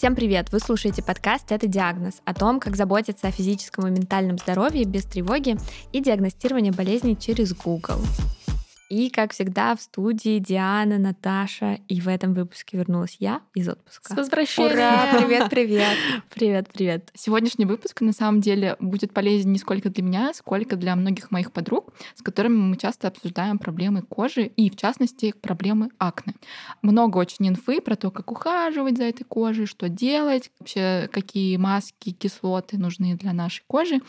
Всем привет! Вы слушаете подкаст «Это диагноз» о том, как заботиться о физическом и ментальном здоровье без тревоги и диагностирования болезней через Google. И, как всегда, в студии Диана, Наташа. И в этом выпуске вернулась я из отпуска. С возвращением! Ура! Привет, привет! Привет, привет! Сегодняшний выпуск, на самом деле, будет полезен не сколько для меня, сколько для многих моих подруг, с которыми мы часто обсуждаем проблемы кожи и, в частности, проблемы акне. Много очень инфы про то, как ухаживать за этой кожей, что делать, вообще какие маски, кислоты нужны для нашей кожи.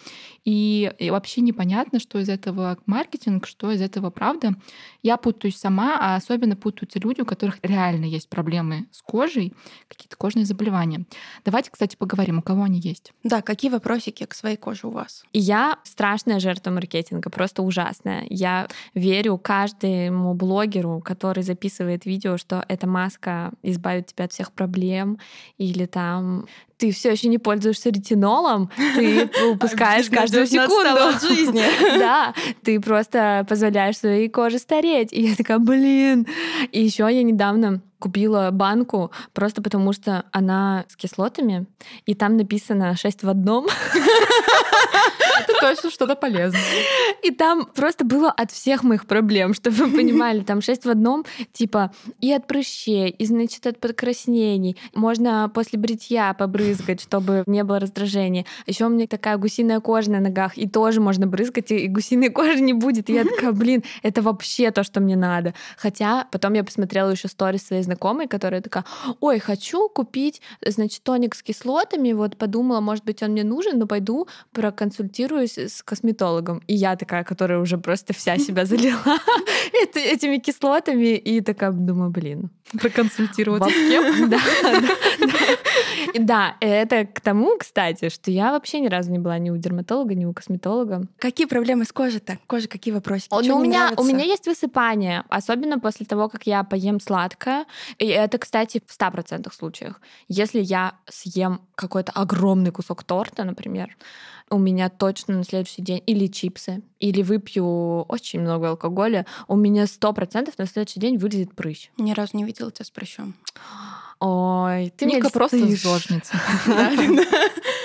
И, и вообще непонятно, что из этого маркетинг, что из этого правда. Я путаюсь сама, а особенно путаются люди, у которых реально есть проблемы с кожей, какие-то кожные заболевания. Давайте, кстати, поговорим, у кого они есть. Да, какие вопросики к своей коже у вас? Я страшная жертва маркетинга, просто ужасная. Я верю каждому блогеру, который записывает видео, что эта маска избавит тебя от всех проблем, или там ты все еще не пользуешься ретинолом, ты упускаешь каждую секунду. жизни. Да, ты просто позволяешь своей коже стареть. И я такая, блин. И еще я недавно купила банку просто потому, что она с кислотами, и там написано 6 в одном. Это точно что-то полезное. И там просто было от всех моих проблем, чтобы вы понимали. Там 6 в одном, типа и от прыщей, и, значит, от подкраснений. Можно после бритья побрызгать, чтобы не было раздражения. Еще у меня такая гусиная кожа на ногах, и тоже можно брызгать, и гусиной кожи не будет. И я такая, блин, это вообще то, что мне надо. Хотя потом я посмотрела еще сторис своей знакомой, которая такая, ой, хочу купить, значит, тоник с кислотами, вот подумала, может быть, он мне нужен, но пойду проконсультируюсь с косметологом. И я такая, которая уже просто вся себя залила этими кислотами, и такая думаю, блин. Проконсультироваться с кем? Да, да, это к тому, кстати, что я вообще ни разу не была ни у дерматолога, ни у косметолога. Какие проблемы с кожей-то? Кожа какие вопросы? Ну, у меня, у меня есть высыпание, особенно после того, как я поем сладкое. И это, кстати, в 100% случаях. Если я съем какой-то огромный кусок торта, например, у меня точно на следующий день или чипсы, или выпью очень много алкоголя, у меня сто процентов на следующий день вылезет прыщ. Ни разу не видела тебя с прыщом. Ой, ты Ника просто зожница.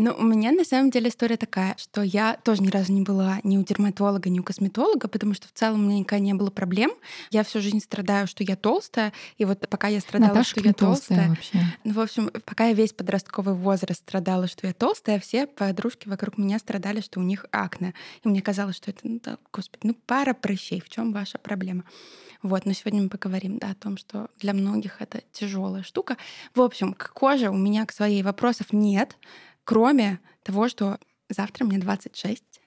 Ну, у меня на самом деле история такая, что я тоже ни разу не была ни у дерматолога, ни у косметолога, потому что в целом у меня никогда не было проблем. Я всю жизнь страдаю, что я толстая, и вот пока я страдала, Наташа что я толстая, вообще. ну, в общем, пока я весь подростковый возраст страдала, что я толстая, все подружки вокруг меня страдали, что у них акне. И мне казалось, что это, ну, да, господи, ну, пара прыщей, в чем ваша проблема? Вот, но сегодня мы поговорим, да, о том, что для многих это тяжелая штука. В общем, к коже у меня к своей вопросов нет, кроме того, что завтра мне 26,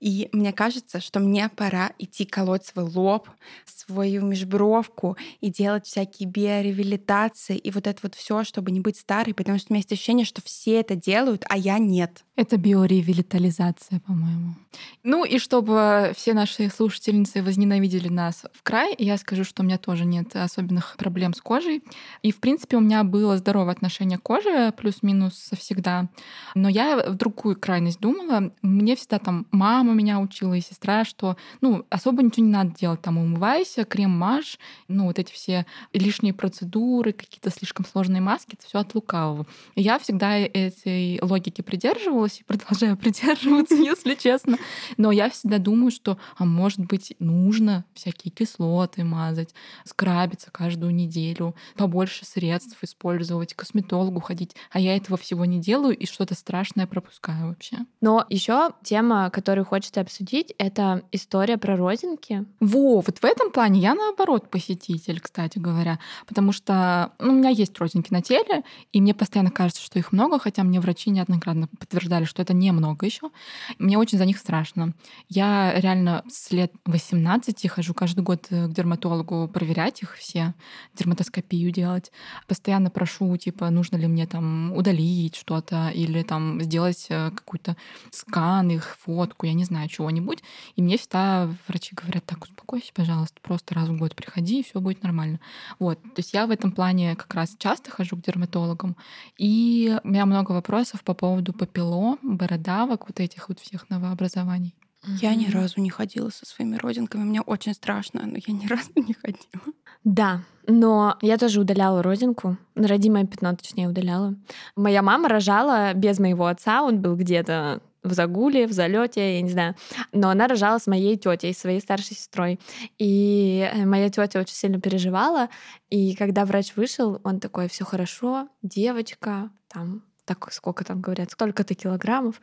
и мне кажется, что мне пора идти колоть свой лоб, свою межбровку и делать всякие биоревилитации и вот это вот все, чтобы не быть старой, потому что у меня есть ощущение, что все это делают, а я нет. Это биоревитализация, по-моему. Ну и чтобы все наши слушательницы возненавидели нас в край, я скажу, что у меня тоже нет особенных проблем с кожей. И, в принципе, у меня было здоровое отношение к коже, плюс-минус всегда. Но я в другую крайность думала. Мне всегда там мама меня учила и сестра, что ну, особо ничего не надо делать. Там умывайся, крем мажь, ну вот эти все лишние процедуры, какие-то слишком сложные маски, это все от лукавого. И я всегда этой логики придерживалась и продолжаю придерживаться, если честно. Но я всегда думаю, что, а может быть, нужно всякие кислоты мазать, скрабиться каждую неделю, побольше средств использовать, к косметологу ходить. А я этого всего не делаю и что-то страшное пропускаю вообще. Но еще тема, которую хочется обсудить, это история про родинки. Во, вот в этом плане я наоборот посетитель, кстати говоря, потому что ну, у меня есть родинки на теле, и мне постоянно кажется, что их много, хотя мне врачи неоднократно подтверждали, что это немного еще. Мне очень за них страшно. Я реально с лет 18 хожу каждый год к дерматологу проверять их все, дерматоскопию делать. Постоянно прошу, типа, нужно ли мне там удалить что-то или там сделать э, какой-то скан их, фотку, я не знаю, чего-нибудь. И мне всегда врачи говорят, так, успокойся, пожалуйста, просто раз в год приходи, и все будет нормально. Вот. То есть я в этом плане как раз часто хожу к дерматологам. И у меня много вопросов по поводу папиллом, бородавок, вот этих вот всех новообразований. Я ни разу не ходила со своими родинками. Мне очень страшно, но я ни разу не ходила. Да, но я тоже удаляла родинку. Родимое пятно, точнее, удаляла. Моя мама рожала без моего отца. Он был где-то в загуле, в залете, я не знаю. Но она рожала с моей тетей, своей старшей сестрой. И э, моя тетя очень сильно переживала. И когда врач вышел, он такой, все хорошо, девочка, там так сколько там говорят, сколько-то килограммов,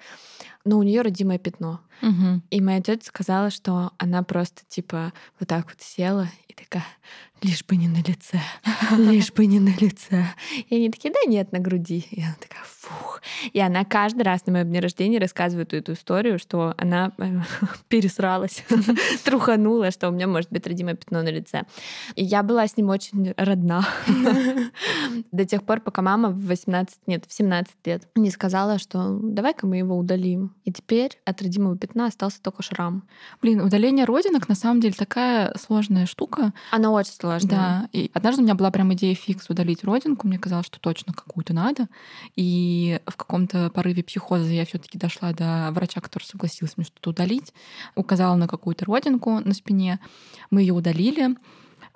но у нее родимое пятно. Угу. И моя тетя сказала, что она просто типа вот так вот села и такая, лишь бы не на лице, лишь бы не на лице. И они такие, да нет, на груди. И она такая, фух. И она каждый раз на моем дне рождения рассказывает эту историю, что она э, пересралась, труханула, что у меня может быть родимое пятно на лице. И я была с ним очень родна. До тех пор, пока мама в 18, нет, в 17 лет не сказала, что давай-ка мы его удалим. И теперь от родимого пятна остался только шрам. Блин, удаление родинок на самом деле такая сложная штука. Она очень сложная. Да. И однажды у меня была прям идея фикс удалить родинку. Мне казалось, что точно какую-то надо. И в каком-то порыве психоза я все таки дошла до врача, который согласился мне что-то удалить. Указала на какую-то родинку на спине. Мы ее удалили.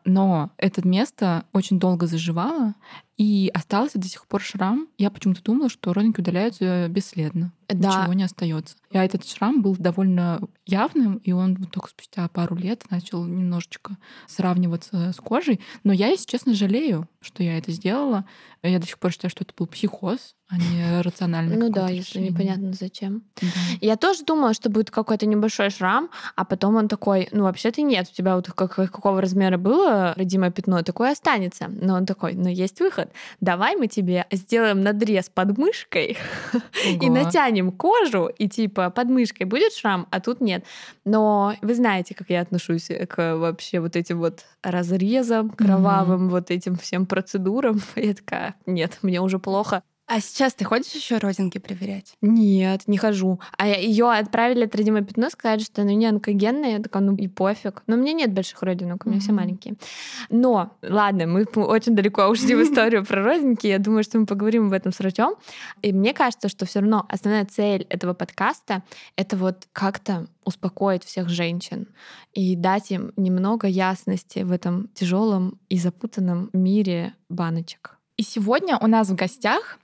Но это место очень долго заживало, и остался до сих пор шрам. Я почему-то думала, что родинки удаляются бесследно. Да. Ничего не остается. А этот шрам был довольно явным, и он вот только спустя пару лет начал немножечко сравниваться с кожей. Но я, если честно, жалею, что я это сделала. Я до сих пор считаю, что это был психоз, а не рациональный Ну да, если непонятно зачем. Да. Я тоже думала, что будет какой-то небольшой шрам, а потом он такой, ну вообще-то нет, у тебя вот как, какого размера было родимое пятно, такое останется. Но он такой, но есть выход давай мы тебе сделаем надрез под мышкой и натянем кожу, и типа под мышкой будет шрам, а тут нет. Но вы знаете, как я отношусь к вообще вот этим вот разрезам кровавым, mm-hmm. вот этим всем процедурам. Я такая, нет, мне уже плохо. А сейчас ты ходишь еще родинки проверять? Нет, не хожу. А ее отправили от родимое пятно, сказали, что оно не онкогенное. Я такая, ну и пофиг. Но у меня нет больших родинок, у меня mm-hmm. все маленькие. Но, ладно, мы очень далеко ушли в историю про родинки. Я думаю, что мы поговорим об этом с врачом. И мне кажется, что все равно основная цель этого подкаста — это вот как-то успокоить всех женщин и дать им немного ясности в этом тяжелом и запутанном мире баночек. И сегодня у нас в гостях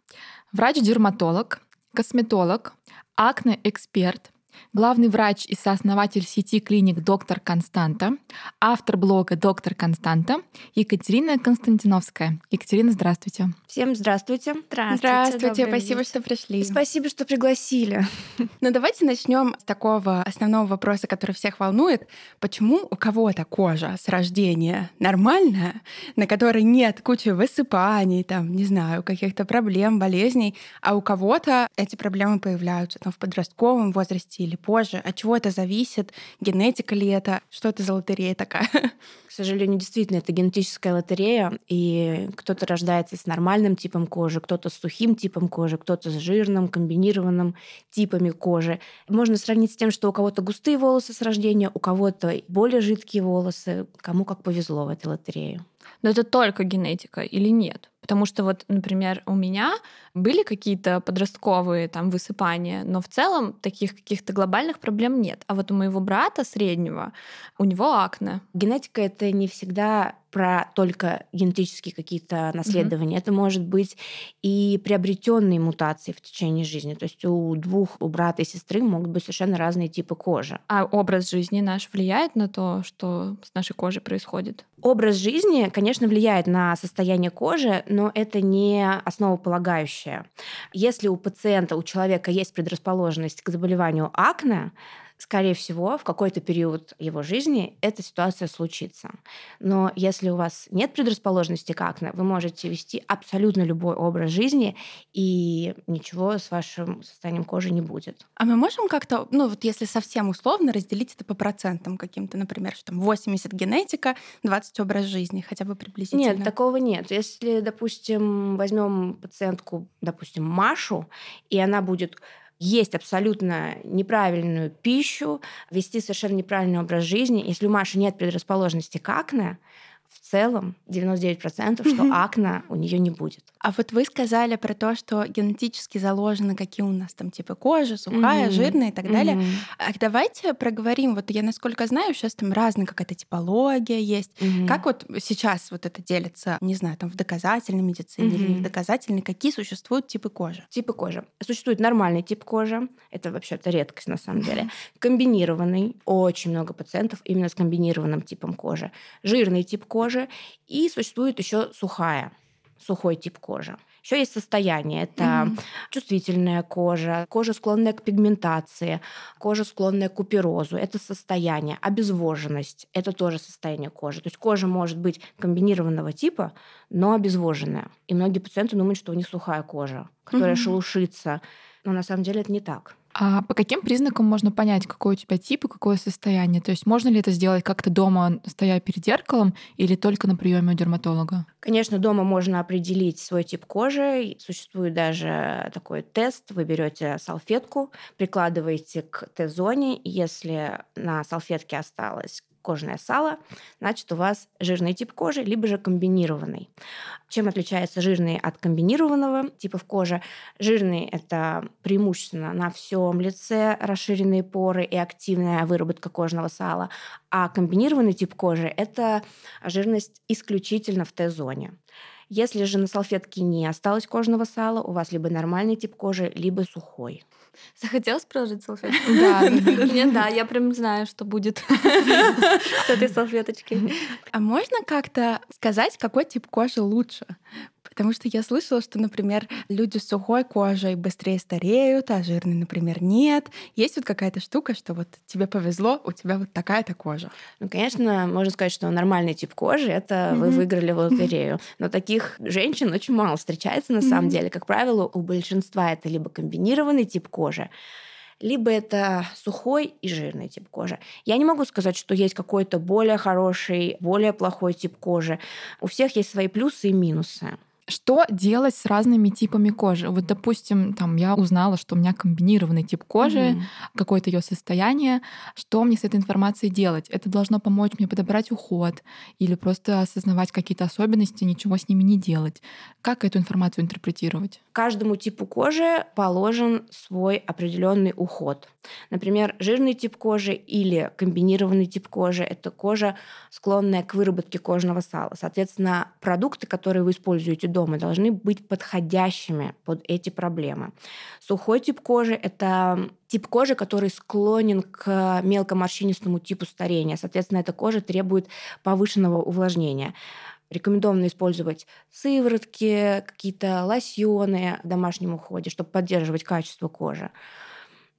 врач-дерматолог, косметолог, акне-эксперт, главный врач и сооснователь сети клиник «Доктор Константа», автор блога «Доктор Константа» Екатерина Константиновская. Екатерина, здравствуйте. Всем здравствуйте. Здравствуйте. Здравствуйте. Спасибо, что пришли. И спасибо, что пригласили. Ну, давайте начнем с такого основного вопроса, который всех волнует. Почему у кого-то кожа с рождения нормальная, на которой нет кучи высыпаний, там, не знаю, каких-то проблем, болезней, а у кого-то эти проблемы появляются там, в подростковом возрасте или позже? От чего это зависит? Генетика ли это? Что это за лотерея такая? К сожалению, действительно, это генетическая лотерея, и кто-то рождается с нормальным типом кожи, кто-то с сухим типом кожи, кто-то с жирным, комбинированным типами кожи. Можно сравнить с тем, что у кого-то густые волосы с рождения, у кого-то более жидкие волосы, кому как повезло в этой лотерее. Но это только генетика или нет? Потому что вот, например, у меня были какие-то подростковые там высыпания, но в целом таких каких-то глобальных проблем нет. А вот у моего брата среднего, у него акне. Генетика — это не всегда про только генетические какие-то наследования. Mm-hmm. Это может быть и приобретенные мутации в течение жизни. То есть у двух, у брата и сестры могут быть совершенно разные типы кожи. А образ жизни наш влияет на то, что с нашей кожей происходит? Образ жизни, конечно, влияет на состояние кожи, но это не основополагающее. Если у пациента, у человека есть предрасположенность к заболеванию акне, скорее всего, в какой-то период его жизни эта ситуация случится. Но если у вас нет предрасположенности к акне, вы можете вести абсолютно любой образ жизни, и ничего с вашим состоянием кожи не будет. А мы можем как-то, ну вот если совсем условно, разделить это по процентам каким-то, например, что там 80 генетика, 20 образ жизни, хотя бы приблизительно? Нет, такого нет. Если, допустим, возьмем пациентку, допустим, Машу, и она будет есть абсолютно неправильную пищу, вести совершенно неправильный образ жизни, если у Маши нет предрасположенности к акне, целом 99%, что акне у нее не будет. А вот вы сказали про то, что генетически заложено, какие у нас там типа кожа, сухая, mm-hmm. жирная и так далее. Mm-hmm. А давайте проговорим. Вот я насколько знаю, сейчас там разная какая-то типология есть. Mm-hmm. Как вот сейчас вот это делится, не знаю, там в доказательной медицине mm-hmm. или не в доказательной, какие существуют типы кожи? Типы кожи. Существует нормальный тип кожи. Это вообще-то редкость на самом деле. Комбинированный. Очень много пациентов именно с комбинированным типом кожи. Жирный тип кожи. И существует еще сухая сухой тип кожи. Еще есть состояние. Это mm-hmm. чувствительная кожа, кожа, склонная к пигментации, кожа, склонная к куперозу. Это состояние. Обезвоженность – это тоже состояние кожи. То есть кожа может быть комбинированного типа, но обезвоженная. И многие пациенты думают, что у них сухая кожа, которая mm-hmm. шелушится. Но на самом деле это не так. А по каким признакам можно понять, какой у тебя тип и какое состояние? То есть можно ли это сделать как-то дома, стоя перед зеркалом, или только на приеме у дерматолога? Конечно, дома можно определить свой тип кожи. Существует даже такой тест. Вы берете салфетку, прикладываете к Т-зоне. Если на салфетке осталось кожное сало, значит, у вас жирный тип кожи, либо же комбинированный. Чем отличается жирный от комбинированного типов кожи? Жирный – это преимущественно на всем лице расширенные поры и активная выработка кожного сала, а комбинированный тип кожи – это жирность исключительно в Т-зоне. Если же на салфетке не осталось кожного сала, у вас либо нормальный тип кожи, либо сухой. Захотелось приложить салфетку? Да. Нет, да, я прям знаю, что будет с этой салфеточки. А можно как-то сказать, какой тип кожи лучше? Потому что я слышала, что, например, люди с сухой кожей быстрее стареют, а жирные, например, нет. Есть вот какая-то штука, что вот тебе повезло, у тебя вот такая-то кожа. Ну, конечно, можно сказать, что нормальный тип кожи — это mm-hmm. вы выиграли в лотерею. Но таких женщин очень мало встречается на mm-hmm. самом деле. Как правило, у большинства это либо комбинированный тип кожи, либо это сухой и жирный тип кожи. Я не могу сказать, что есть какой-то более хороший, более плохой тип кожи. У всех есть свои плюсы и минусы. Что делать с разными типами кожи? Вот, допустим, там я узнала, что у меня комбинированный тип кожи, mm-hmm. какое-то ее состояние. Что мне с этой информацией делать? Это должно помочь мне подобрать уход или просто осознавать какие-то особенности, ничего с ними не делать. Как эту информацию интерпретировать? Каждому типу кожи положен свой определенный уход. Например, жирный тип кожи или комбинированный тип кожи — это кожа, склонная к выработке кожного сала. Соответственно, продукты, которые вы используете дома, должны быть подходящими под эти проблемы. Сухой тип кожи — это тип кожи, который склонен к мелкоморщинистому типу старения. Соответственно, эта кожа требует повышенного увлажнения. Рекомендовано использовать сыворотки, какие-то лосьоны в домашнем уходе, чтобы поддерживать качество кожи.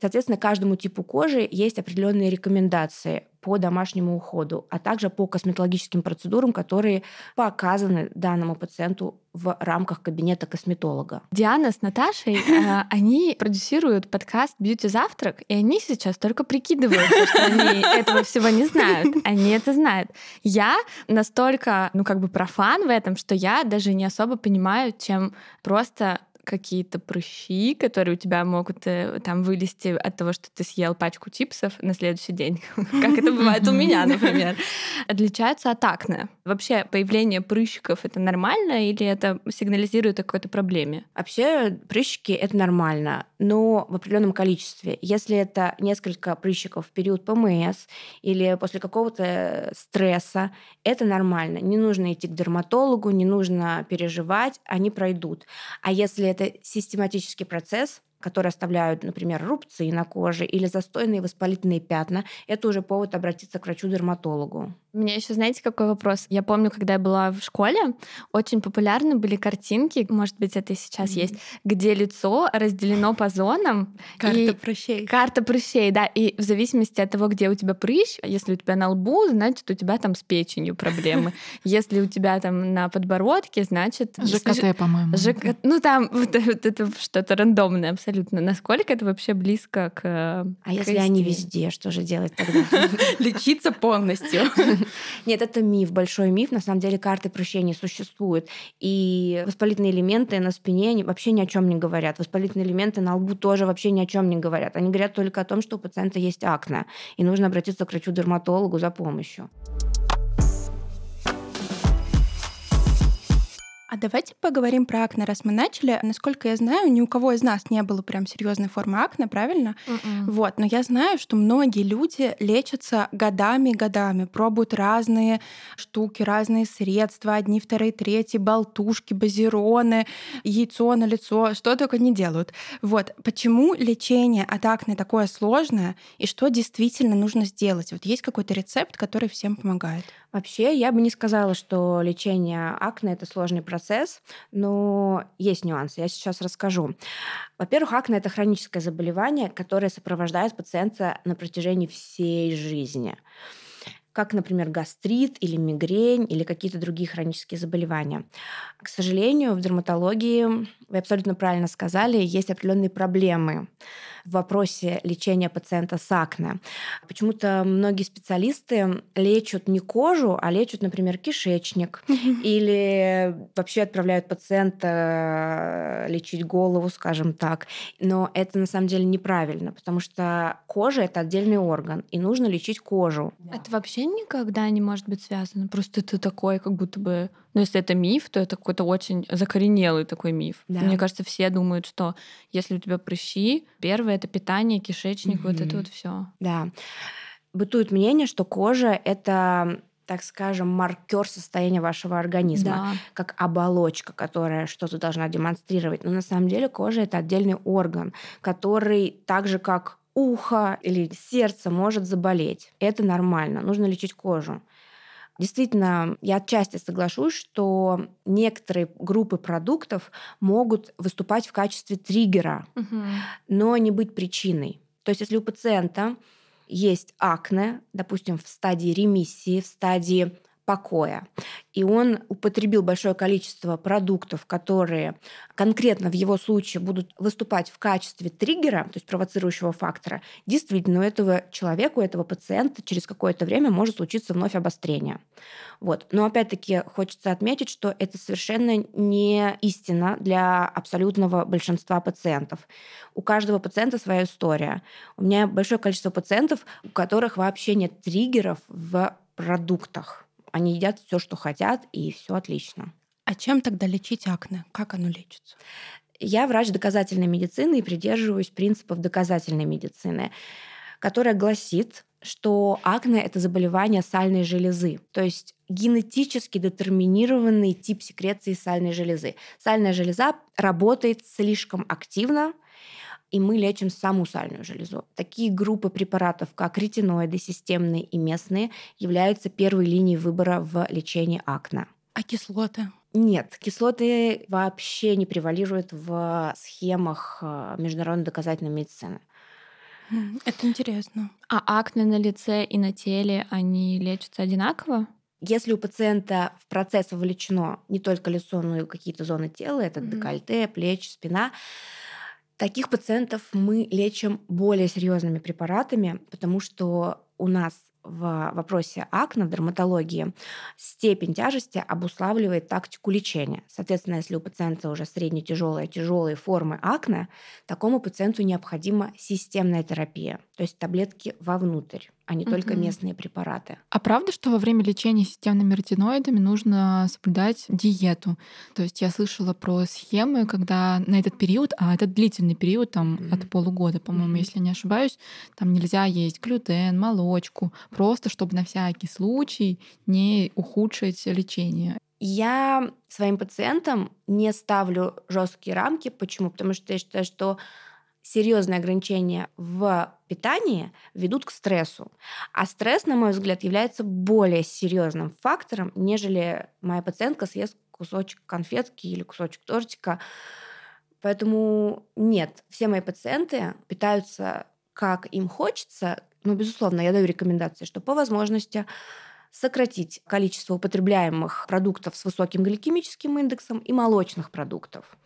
Соответственно, каждому типу кожи есть определенные рекомендации по домашнему уходу, а также по косметологическим процедурам, которые показаны данному пациенту в рамках кабинета косметолога. Диана с Наташей, э, они продюсируют подкаст «Бьюти Завтрак», и они сейчас только прикидываются, что они этого всего не знают. Они это знают. Я настолько, ну, как бы профан в этом, что я даже не особо понимаю, чем просто какие-то прыщи, которые у тебя могут э, там вылезти от того, что ты съел пачку чипсов на следующий день, как это бывает у меня, например, отличаются от акне. Вообще появление прыщиков это нормально или это сигнализирует о какой-то проблеме? Вообще прыщики это нормально, но в определенном количестве. Если это несколько прыщиков в период ПМС или после какого-то стресса, это нормально. Не нужно идти к дерматологу, не нужно переживать, они пройдут. А если это систематический процесс, которые оставляют, например, рубцы на коже или застойные воспалительные пятна, это уже повод обратиться к врачу-дерматологу. У меня еще, знаете, какой вопрос? Я помню, когда я была в школе, очень популярны были картинки, может быть, это и сейчас mm-hmm. есть, где лицо разделено по зонам. Карта и... прыщей. Карта прыщей, да. И в зависимости от того, где у тебя прыщ, если у тебя на лбу, значит, у тебя там с печенью проблемы. Если у тебя там на подбородке, значит... ЖКТ, по-моему. ЖКТ, ну там вот это что-то рандомное абсолютно. Насколько это вообще близко к А если они везде, что же делать тогда? Лечиться полностью. Нет, это миф, большой миф. На самом деле карты прыщей не существует. И воспалительные элементы на спине они вообще ни о чем не говорят. Воспалительные элементы на лбу тоже вообще ни о чем не говорят. Они говорят только о том, что у пациента есть акне, и нужно обратиться к врачу-дерматологу за помощью. А давайте поговорим про акне, раз мы начали. Насколько я знаю, ни у кого из нас не было прям серьезной формы акне, правильно? Mm-mm. Вот, но я знаю, что многие люди лечатся годами и годами, пробуют разные штуки, разные средства, одни, вторые, третьи, болтушки, базироны, яйцо на лицо, что только не делают. Вот, почему лечение от акне такое сложное и что действительно нужно сделать? Вот есть какой-то рецепт, который всем помогает? Вообще, я бы не сказала, что лечение акне это сложный процесс, но есть нюансы. Я сейчас расскажу. Во-первых, акне это хроническое заболевание, которое сопровождает пациента на протяжении всей жизни как, например, гастрит или мигрень или какие-то другие хронические заболевания. К сожалению, в дерматологии, вы абсолютно правильно сказали, есть определенные проблемы в вопросе лечения пациента с акне. Почему-то многие специалисты лечат не кожу, а лечат, например, кишечник или вообще отправляют пациента лечить голову, скажем так. Но это на самом деле неправильно, потому что кожа это отдельный орган, и нужно лечить кожу. Это вообще никогда не может быть связано. Просто это такой, как будто бы но если это миф, то это какой-то очень закоренелый такой миф. Да. Мне кажется, все думают, что если у тебя прыщи, первое это питание, кишечник, угу. вот это вот все. Да. Бытует мнение, что кожа это так скажем, маркер состояния вашего организма, да. как оболочка, которая что-то должна демонстрировать. Но на самом деле кожа это отдельный орган, который так же как ухо или сердце может заболеть. Это нормально. Нужно лечить кожу. Действительно, я отчасти соглашусь, что некоторые группы продуктов могут выступать в качестве триггера, угу. но не быть причиной. То есть, если у пациента есть акне, допустим, в стадии ремиссии, в стадии покоя. И он употребил большое количество продуктов, которые конкретно в его случае будут выступать в качестве триггера, то есть провоцирующего фактора. Действительно, у этого человека, у этого пациента через какое-то время может случиться вновь обострение. Вот. Но опять-таки хочется отметить, что это совершенно не истина для абсолютного большинства пациентов. У каждого пациента своя история. У меня большое количество пациентов, у которых вообще нет триггеров в продуктах. Они едят все, что хотят, и все отлично. А чем тогда лечить акне? Как оно лечится? Я врач доказательной медицины и придерживаюсь принципов доказательной медицины, которая гласит, что акне – это заболевание сальной железы, то есть генетически детерминированный тип секреции сальной железы. Сальная железа работает слишком активно, и мы лечим саму сальную железу. Такие группы препаратов, как ретиноиды, системные и местные, являются первой линией выбора в лечении акне. А кислоты? Нет, кислоты вообще не превалируют в схемах э, международной доказательной медицины. Это интересно. А акне на лице и на теле, они лечатся одинаково? Если у пациента в процесс вовлечено не только лицо, но и какие-то зоны тела, это mm-hmm. декольте, плечи, спина, Таких пациентов мы лечим более серьезными препаратами, потому что у нас в вопросе акне в дерматологии степень тяжести обуславливает тактику лечения. Соответственно, если у пациента уже средне-тяжелые, тяжелые формы акне, такому пациенту необходима системная терапия, то есть таблетки вовнутрь а не только угу. местные препараты. А правда, что во время лечения системными ретиноидами нужно соблюдать диету? То есть я слышала про схемы, когда на этот период, а это длительный период, там угу. от полугода, по-моему, угу. если не ошибаюсь, там нельзя есть глютен, молочку, просто чтобы на всякий случай не ухудшить лечение. Я своим пациентам не ставлю жесткие рамки. Почему? Потому что я считаю, что серьезные ограничения в питании ведут к стрессу. А стресс, на мой взгляд, является более серьезным фактором, нежели моя пациентка съест кусочек конфетки или кусочек тортика. Поэтому нет, все мои пациенты питаются как им хочется, но, безусловно, я даю рекомендации, что по возможности сократить количество употребляемых продуктов с высоким гликемическим индексом и молочных продуктов.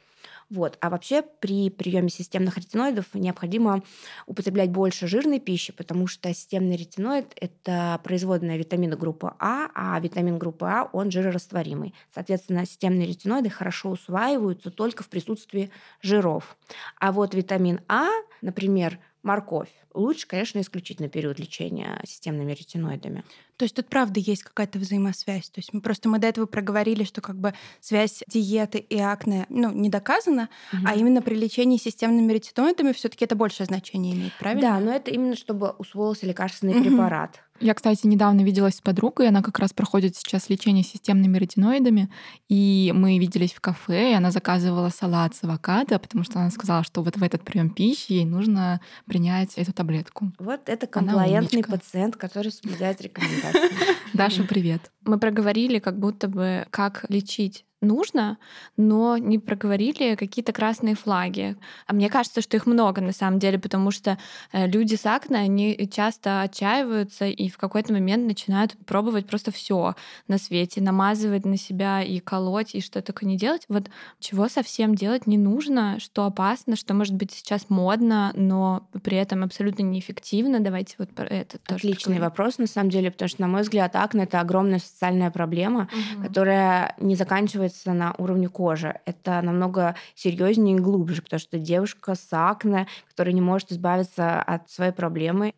Вот. А вообще при приеме системных ретиноидов необходимо употреблять больше жирной пищи, потому что системный ретиноид – это производная витамина группы А, а витамин группы А, он жирорастворимый. Соответственно, системные ретиноиды хорошо усваиваются только в присутствии жиров. А вот витамин А, например, морковь. Лучше, конечно, исключить на период лечения системными ретиноидами. То есть тут правда есть какая-то взаимосвязь. То есть мы просто мы до этого проговорили, что как бы связь диеты и акне ну, не доказана, угу. а именно при лечении системными ретиноидами все таки это большее значение имеет, правильно? Да, но это именно чтобы усвоился лекарственный угу. препарат. Я, кстати, недавно виделась с подругой, она как раз проходит сейчас лечение системными ретиноидами, и мы виделись в кафе, и она заказывала салат с авокадо, потому что она сказала, что вот в этот прием пищи ей нужно принять эту таблетку. Вот это комплаентный пациент, который соблюдает рекомендации. Даша, привет. Мы проговорили как будто бы, как лечить нужно, но не проговорили какие-то красные флаги. А мне кажется, что их много на самом деле, потому что э, люди с акне, они часто отчаиваются и в какой-то момент начинают пробовать просто все на свете, намазывать на себя и колоть, и что только не делать. Вот чего совсем делать не нужно, что опасно, что может быть сейчас модно, но при этом абсолютно неэффективно. Давайте вот про это тоже Отличный поговорим. вопрос, на самом деле, потому что, на мой взгляд, акне — это огромная социальная проблема, угу. которая не заканчивается оказывается на уровне кожи. Это намного серьезнее и глубже, потому что девушка с акне, которая не может избавиться от своей проблемы,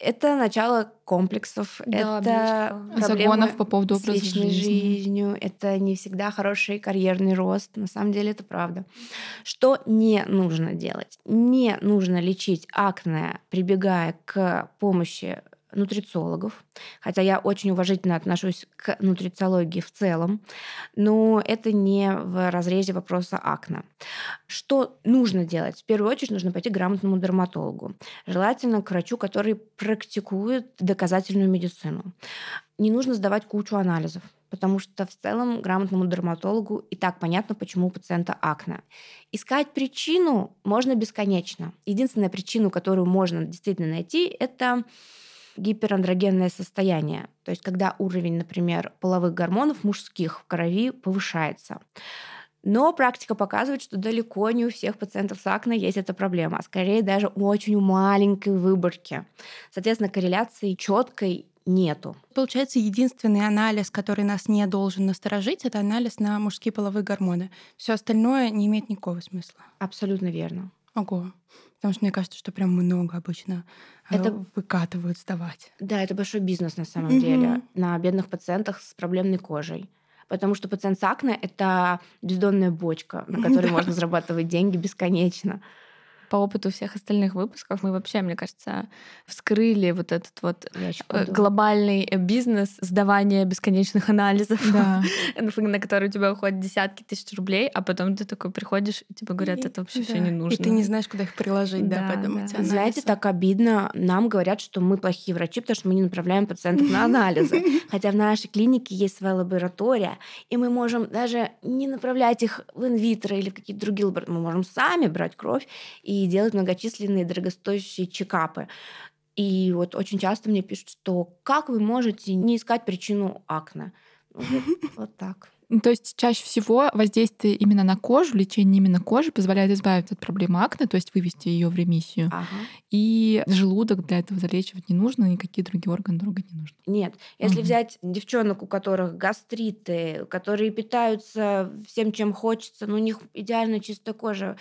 это начало комплексов, да, это загонов по поводу образа с личной жизни. жизнью, это не всегда хороший карьерный рост. На самом деле это правда. Что не нужно делать? Не нужно лечить акне, прибегая к помощи нутрициологов, хотя я очень уважительно отношусь к нутрициологии в целом, но это не в разрезе вопроса акне. Что нужно делать? В первую очередь нужно пойти к грамотному дерматологу, желательно к врачу, который практикует доказательную медицину. Не нужно сдавать кучу анализов, потому что в целом грамотному дерматологу и так понятно, почему у пациента акне. Искать причину можно бесконечно. Единственная причина, которую можно действительно найти, это гиперандрогенное состояние, то есть когда уровень, например, половых гормонов мужских в крови повышается. Но практика показывает, что далеко не у всех пациентов с акне есть эта проблема, а скорее даже очень у маленькой выборки. Соответственно, корреляции четкой нету. Получается, единственный анализ, который нас не должен насторожить, это анализ на мужские половые гормоны. Все остальное не имеет никакого смысла. Абсолютно верно. Ого. Потому что мне кажется, что прям много обычно э, это выкатывают сдавать. Да, это большой бизнес на самом mm-hmm. деле на бедных пациентах с проблемной кожей. Потому что пациент с акне — это бездонная бочка, на которой можно зарабатывать деньги бесконечно по опыту всех остальных выпусков мы вообще, мне кажется, вскрыли вот этот вот э, глобальный бизнес сдавания бесконечных анализов, да. на который у тебя уходят десятки тысяч рублей, а потом ты такой приходишь, и тебе говорят, это вообще все не нужно. И ты не знаешь, куда их приложить, да, да поэтому да. Анализы. Знаете, так обидно. Нам говорят, что мы плохие врачи, потому что мы не направляем пациентов на анализы. Хотя в нашей клинике есть своя лаборатория, и мы можем даже не направлять их в инвитро или в какие-то другие лаборатории. Мы можем сами брать кровь и и делать многочисленные дорогостоящие чекапы. И вот очень часто мне пишут, что как вы можете не искать причину акне? Вот, вот так. Ну, то есть чаще всего воздействие именно на кожу, лечение именно кожи позволяет избавиться от проблемы акне, то есть вывести ее в ремиссию. Ага. И желудок для этого залечивать не нужно, никакие другие органы трогать не нужно. Нет. Если угу. взять девчонок, у которых гастриты, которые питаются всем, чем хочется, но у них идеально чистая кожа,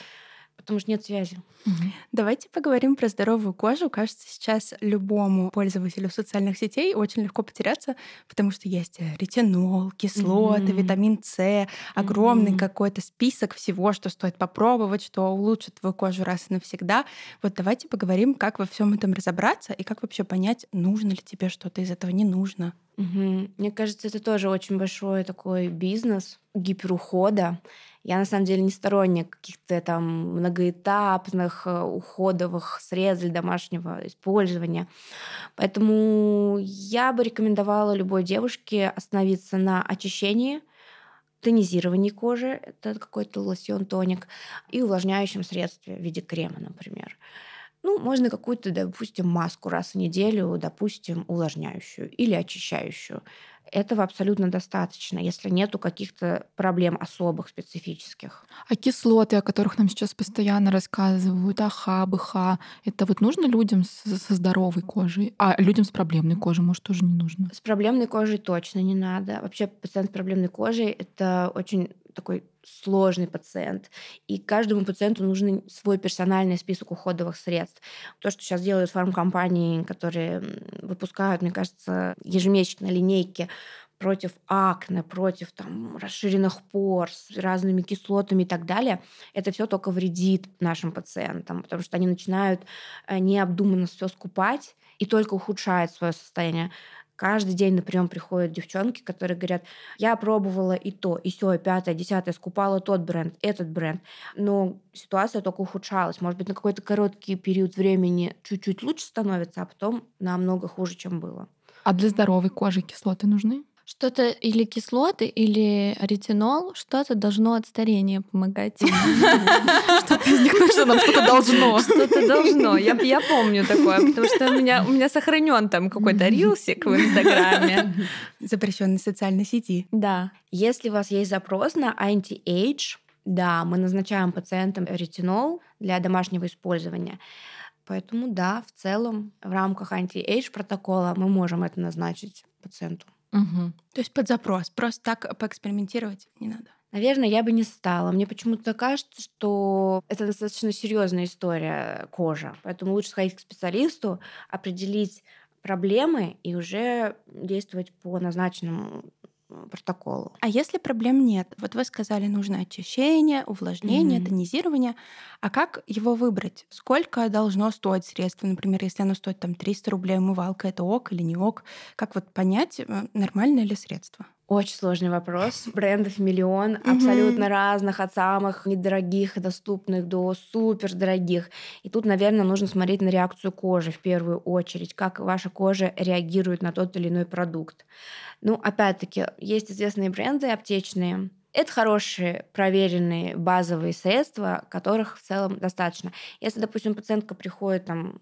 потому что нет связи. Угу. Давайте поговорим про здоровую кожу. Кажется, сейчас любому пользователю социальных сетей очень легко потеряться, потому что есть ретинол, кислоты, угу. витамин С, огромный угу. какой-то список всего, что стоит попробовать, что улучшит твою кожу раз и навсегда. Вот давайте поговорим, как во всем этом разобраться и как вообще понять, нужно ли тебе что-то из этого, не нужно. Угу. Мне кажется, это тоже очень большой такой бизнес гиперухода. Я на самом деле не сторонник каких-то там многоэтапных э, уходовых средств для домашнего использования. Поэтому я бы рекомендовала любой девушке остановиться на очищении, тонизировании кожи, это какой-то лосьон, тоник, и увлажняющем средстве в виде крема, например. Ну, можно какую-то, допустим, маску раз в неделю, допустим, увлажняющую или очищающую. Этого абсолютно достаточно, если нету каких-то проблем особых, специфических. А кислоты, о которых нам сейчас постоянно рассказывают, АХ, БХ, это вот нужно людям со здоровой кожей? А людям с проблемной кожей, может, тоже не нужно? С проблемной кожей точно не надо. Вообще пациент с проблемной кожей — это очень такой сложный пациент. И каждому пациенту нужен свой персональный список уходовых средств. То, что сейчас делают фармкомпании, которые выпускают, мне кажется, ежемесячно линейки против акне, против там, расширенных пор с разными кислотами и так далее, это все только вредит нашим пациентам, потому что они начинают э, необдуманно все скупать и только ухудшает свое состояние. Каждый день на прием приходят девчонки, которые говорят, я пробовала и то, и все, и пятое, десятое, скупала тот бренд, этот бренд. Но ситуация только ухудшалась. Может быть, на какой-то короткий период времени чуть-чуть лучше становится, а потом намного хуже, чем было. А для здоровой кожи кислоты нужны? Что-то или кислоты, или ретинол, что-то должно от старения помогать. Что-то из них точно нам что-то должно. Что-то должно. Я, я помню такое, потому что у меня, у меня сохранен там какой-то рилсик в Инстаграме. Запрещенной социальной сети. Да. Если у вас есть запрос на anti-age, да, мы назначаем пациентам ретинол для домашнего использования. Поэтому да, в целом в рамках anti-age протокола мы можем это назначить пациенту. Угу. То есть под запрос. Просто так поэкспериментировать не надо. Наверное, я бы не стала. Мне почему-то кажется, что это достаточно серьезная история кожи. Поэтому лучше сходить к специалисту, определить проблемы и уже действовать по назначенному протоколу. А если проблем нет? Вот вы сказали, нужно очищение, увлажнение, mm-hmm. тонизирование. А как его выбрать? Сколько должно стоить средство? Например, если оно стоит там 300 рублей умывалка, это ок или не ок? Как вот понять, э, нормальное ли средство? Очень сложный вопрос. Брендов миллион, mm-hmm. абсолютно разных, от самых недорогих и доступных до супер дорогих. И тут, наверное, нужно смотреть на реакцию кожи в первую очередь, как ваша кожа реагирует на тот или иной продукт. Ну, опять-таки, есть известные бренды аптечные, это хорошие, проверенные базовые средства, которых в целом достаточно. Если, допустим, пациентка приходит там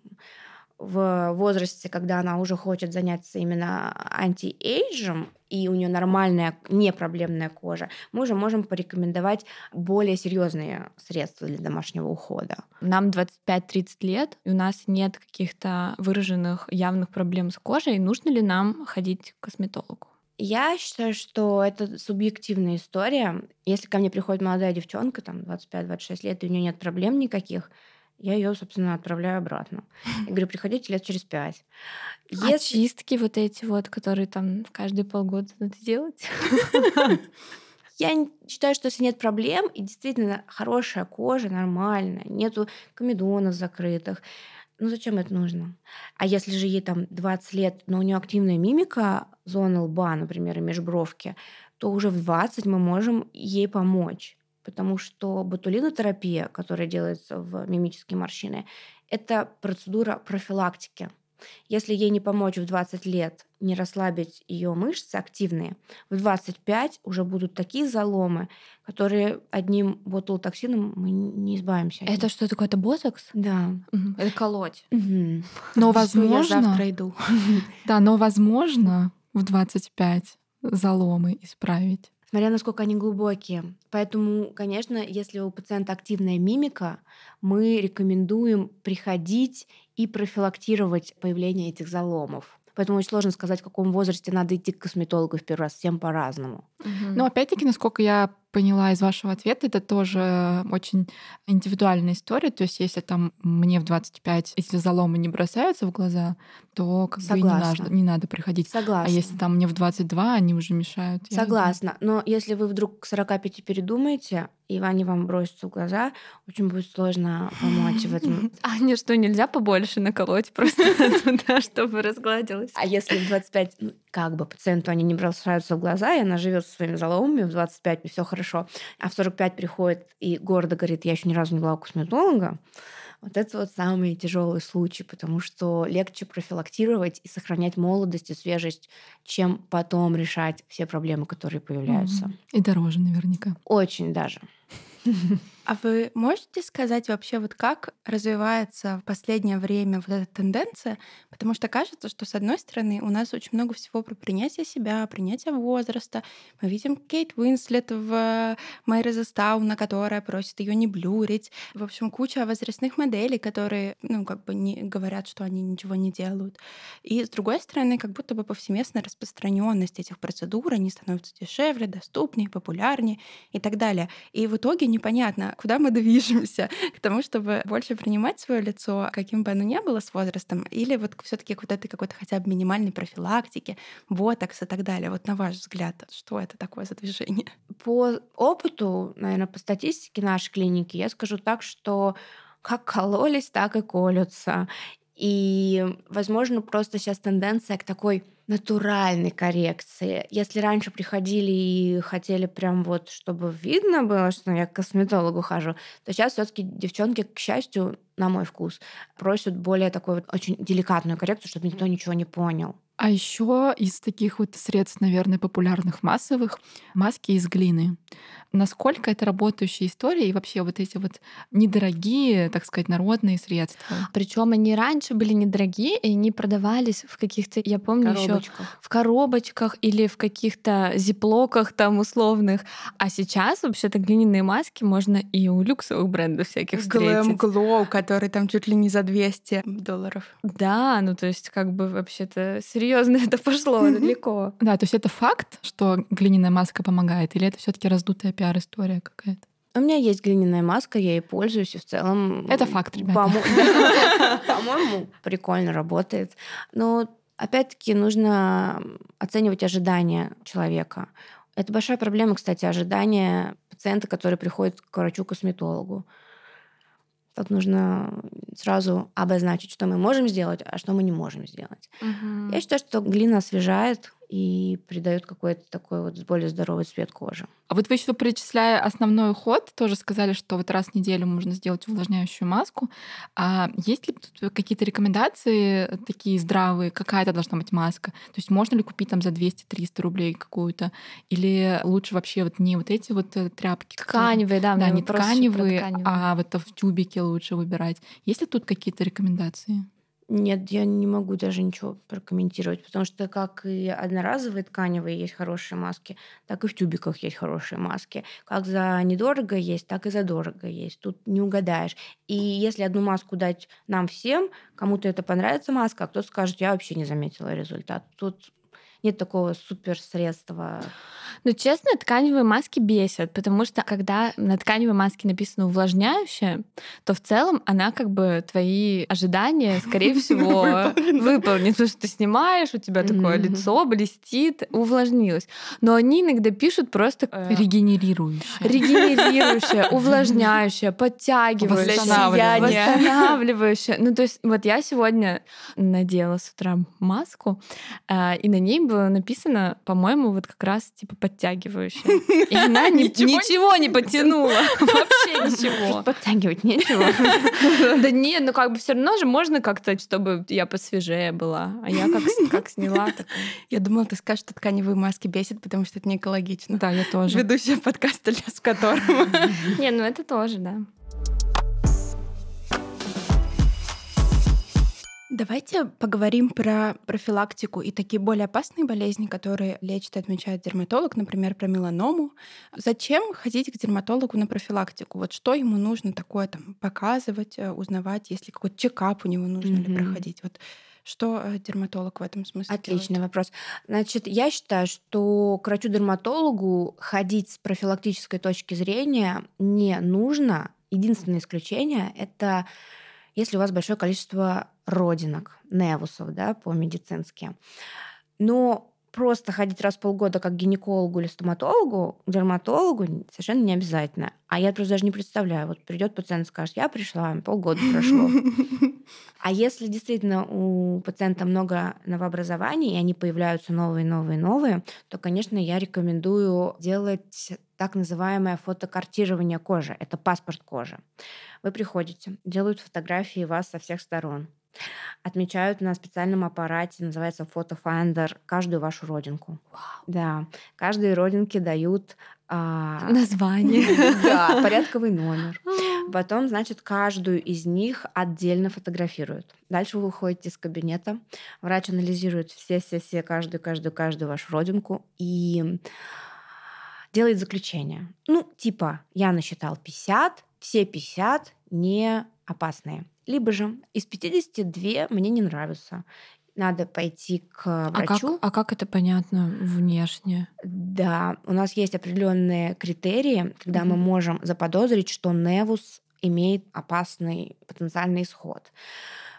в возрасте, когда она уже хочет заняться именно антиэйджем, и у нее нормальная, непроблемная кожа, мы уже можем порекомендовать более серьезные средства для домашнего ухода. Нам 25-30 лет, и у нас нет каких-то выраженных явных проблем с кожей. Нужно ли нам ходить к косметологу? Я считаю, что это субъективная история. Если ко мне приходит молодая девчонка, там 25-26 лет, и у нее нет проблем никаких, я ее, собственно, отправляю обратно. Я говорю, приходите лет через пять. Если... Очистки вот эти вот, которые там каждые полгода надо делать. Я считаю, что если нет проблем, и действительно хорошая кожа, нормальная, нету комедонов закрытых, ну зачем это нужно? А если же ей там 20 лет, но у нее активная мимика, зона лба, например, и межбровки, то уже в 20 мы можем ей помочь потому что ботулинотерапия, которая делается в мимические морщины, это процедура профилактики. Если ей не помочь в 20 лет, не расслабить ее мышцы активные, в 25 уже будут такие заломы, которые одним ботулотоксином мы не избавимся. Это что такое? Это ботокс? Да. Угу. Это колоть. Угу. Но возможно... Я завтра иду. Да, но возможно в 25 заломы исправить смотря насколько они глубокие. Поэтому, конечно, если у пациента активная мимика, мы рекомендуем приходить и профилактировать появление этих заломов. Поэтому очень сложно сказать, в каком возрасте надо идти к косметологу в первый раз. Всем по-разному. Угу. Но опять-таки, насколько я поняла из вашего ответа, это тоже очень индивидуальная история. То есть, если там мне в 25, если заломы не бросаются в глаза, то как бы не надо, не надо приходить. Согласна. А если там мне в 22, они уже мешают. Согласна. Но если вы вдруг к 45 передумаете, и они вам бросятся в глаза, очень будет сложно помочь в этом. А не что, нельзя побольше наколоть просто туда, чтобы разгладилось? А если в 25, ну, как бы пациенту они не бросаются в глаза, и она живет со своими заломами в 25, и все хорошо, а в 45 приходит и гордо говорит, я еще ни разу не была у косметолога, вот это вот самый тяжелый случай, потому что легче профилактировать и сохранять молодость и свежесть, чем потом решать все проблемы, которые появляются. И дороже наверняка. Очень даже. А вы можете сказать вообще, вот как развивается в последнее время вот эта тенденция? Потому что кажется, что, с одной стороны, у нас очень много всего про принятие себя, принятие возраста. Мы видим Кейт Уинслет в Мэри Застауна, которая просит ее не блюрить. В общем, куча возрастных моделей, которые, ну, как бы не говорят, что они ничего не делают. И, с другой стороны, как будто бы повсеместная распространенность этих процедур, они становятся дешевле, доступнее, популярнее и так далее. И в итоге непонятно, куда мы движемся, к тому, чтобы больше принимать свое лицо, каким бы оно ни было с возрастом, или вот все таки вот этой какой-то хотя бы минимальной профилактики, ботокс и так далее. Вот на ваш взгляд, что это такое за движение? По опыту, наверное, по статистике нашей клиники, я скажу так, что как кололись, так и колются. И, возможно, просто сейчас тенденция к такой натуральной коррекции. Если раньше приходили и хотели прям вот, чтобы видно было, что я к косметологу хожу, то сейчас все таки девчонки, к счастью, на мой вкус, просят более такой вот очень деликатную коррекцию, чтобы никто ничего не понял. А еще из таких вот средств, наверное, популярных массовых маски из глины. Насколько это работающая история и вообще вот эти вот недорогие, так сказать, народные средства? Причем они раньше были недорогие, и они продавались в каких-то, я помню, еще в коробочках или в каких-то зиплоках там условных. А сейчас вообще-то глиняные маски можно и у люксовых брендов всяких встретить. Glam Glow, который там чуть ли не за 200 долларов. Да, ну то есть как бы вообще-то серьезно это пошло далеко. Да, то есть это факт, что глиняная маска помогает, или это все-таки раздутая пиар-история какая-то? У меня есть глиняная маска, я ей пользуюсь, и в целом... Это факт, ребята. По-моему, прикольно работает. Но, опять-таки, нужно оценивать ожидания человека. Это большая проблема, кстати, ожидания пациента, который приходит к врачу-косметологу. Тут нужно сразу обозначить, что мы можем сделать, а что мы не можем сделать. Угу. Я считаю, что глина освежает, и придает какой-то такой вот более здоровый цвет кожи. А вот вы еще перечисляя основной уход, тоже сказали, что вот раз в неделю можно сделать увлажняющую маску. А есть ли тут какие-то рекомендации такие здравые? Какая это должна быть маска? То есть можно ли купить там за 200-300 рублей какую-то? Или лучше вообще вот не вот эти вот э, тряпки? Тканевые, да. Да, не тканевые, тканевые, а вот в тюбике лучше выбирать. Есть ли тут какие-то рекомендации? Нет, я не могу даже ничего прокомментировать, потому что как и одноразовые тканевые есть хорошие маски, так и в тюбиках есть хорошие маски. Как за недорого есть, так и за дорого есть. Тут не угадаешь. И если одну маску дать нам всем, кому-то это понравится маска, а кто-то скажет, я вообще не заметила результат. Тут нет такого суперсредства. Ну, честно, тканевые маски бесят, потому что когда на тканевой маске написано увлажняющая, то в целом она как бы твои ожидания, скорее всего, выполнит. Потому что ты снимаешь, у тебя такое лицо блестит, увлажнилось. Но они иногда пишут просто... Э, регенерирующая. Регенерирующая, увлажняющая, подтягивающая. Восстанавливающая. Ну, то есть вот я сегодня надела с утра маску, э, и на ней было написано, по-моему, вот как раз типа подтягивающая. И она ничего не подтянула. Вообще ничего. Подтягивать нечего. Да нет, ну как бы все равно же можно как-то, чтобы я посвежее была. А я как, как сняла. Я думала, ты скажешь, что тканевые маски бесит, потому что это не экологично. Да, я тоже. Ведущая подкаста, с которым. Не, ну это тоже, да. Давайте поговорим про профилактику и такие более опасные болезни, которые лечит и отмечает дерматолог, например, про меланому. Зачем ходить к дерматологу на профилактику? Вот что ему нужно такое там показывать, э, узнавать, если какой-то чекап у него нужно mm-hmm. ли проходить? Вот что э, дерматолог в этом смысле Отличный делает? вопрос. Значит, я считаю, что к врачу-дерматологу ходить с профилактической точки зрения не нужно. Единственное исключение — это если у вас большое количество родинок, невусов, да, по-медицински. Но просто ходить раз в полгода как к гинекологу или стоматологу, к дерматологу совершенно не обязательно. А я просто даже не представляю. Вот придет пациент и скажет, я пришла, полгода прошло. А если действительно у пациента много новообразований, и они появляются новые, новые, новые, то, конечно, я рекомендую делать так называемое фотокартирование кожи. Это паспорт кожи. Вы приходите, делают фотографии вас со всех сторон, отмечают на специальном аппарате, называется FotoFinder, каждую вашу родинку. Wow. Да, каждой родинке дают а, Название. Да, порядковый номер. Потом, значит, каждую из них отдельно фотографируют. Дальше вы выходите из кабинета, врач анализирует все-все-все, каждую, каждую, каждую вашу родинку и делает заключение. Ну, типа, я насчитал 50, все 50 не опасные. Либо же из 52 мне не нравятся. Надо пойти к врачу. А как, а как это понятно внешне? Да, у нас есть определенные критерии, когда Мгм. мы можем заподозрить, что невус имеет опасный потенциальный исход.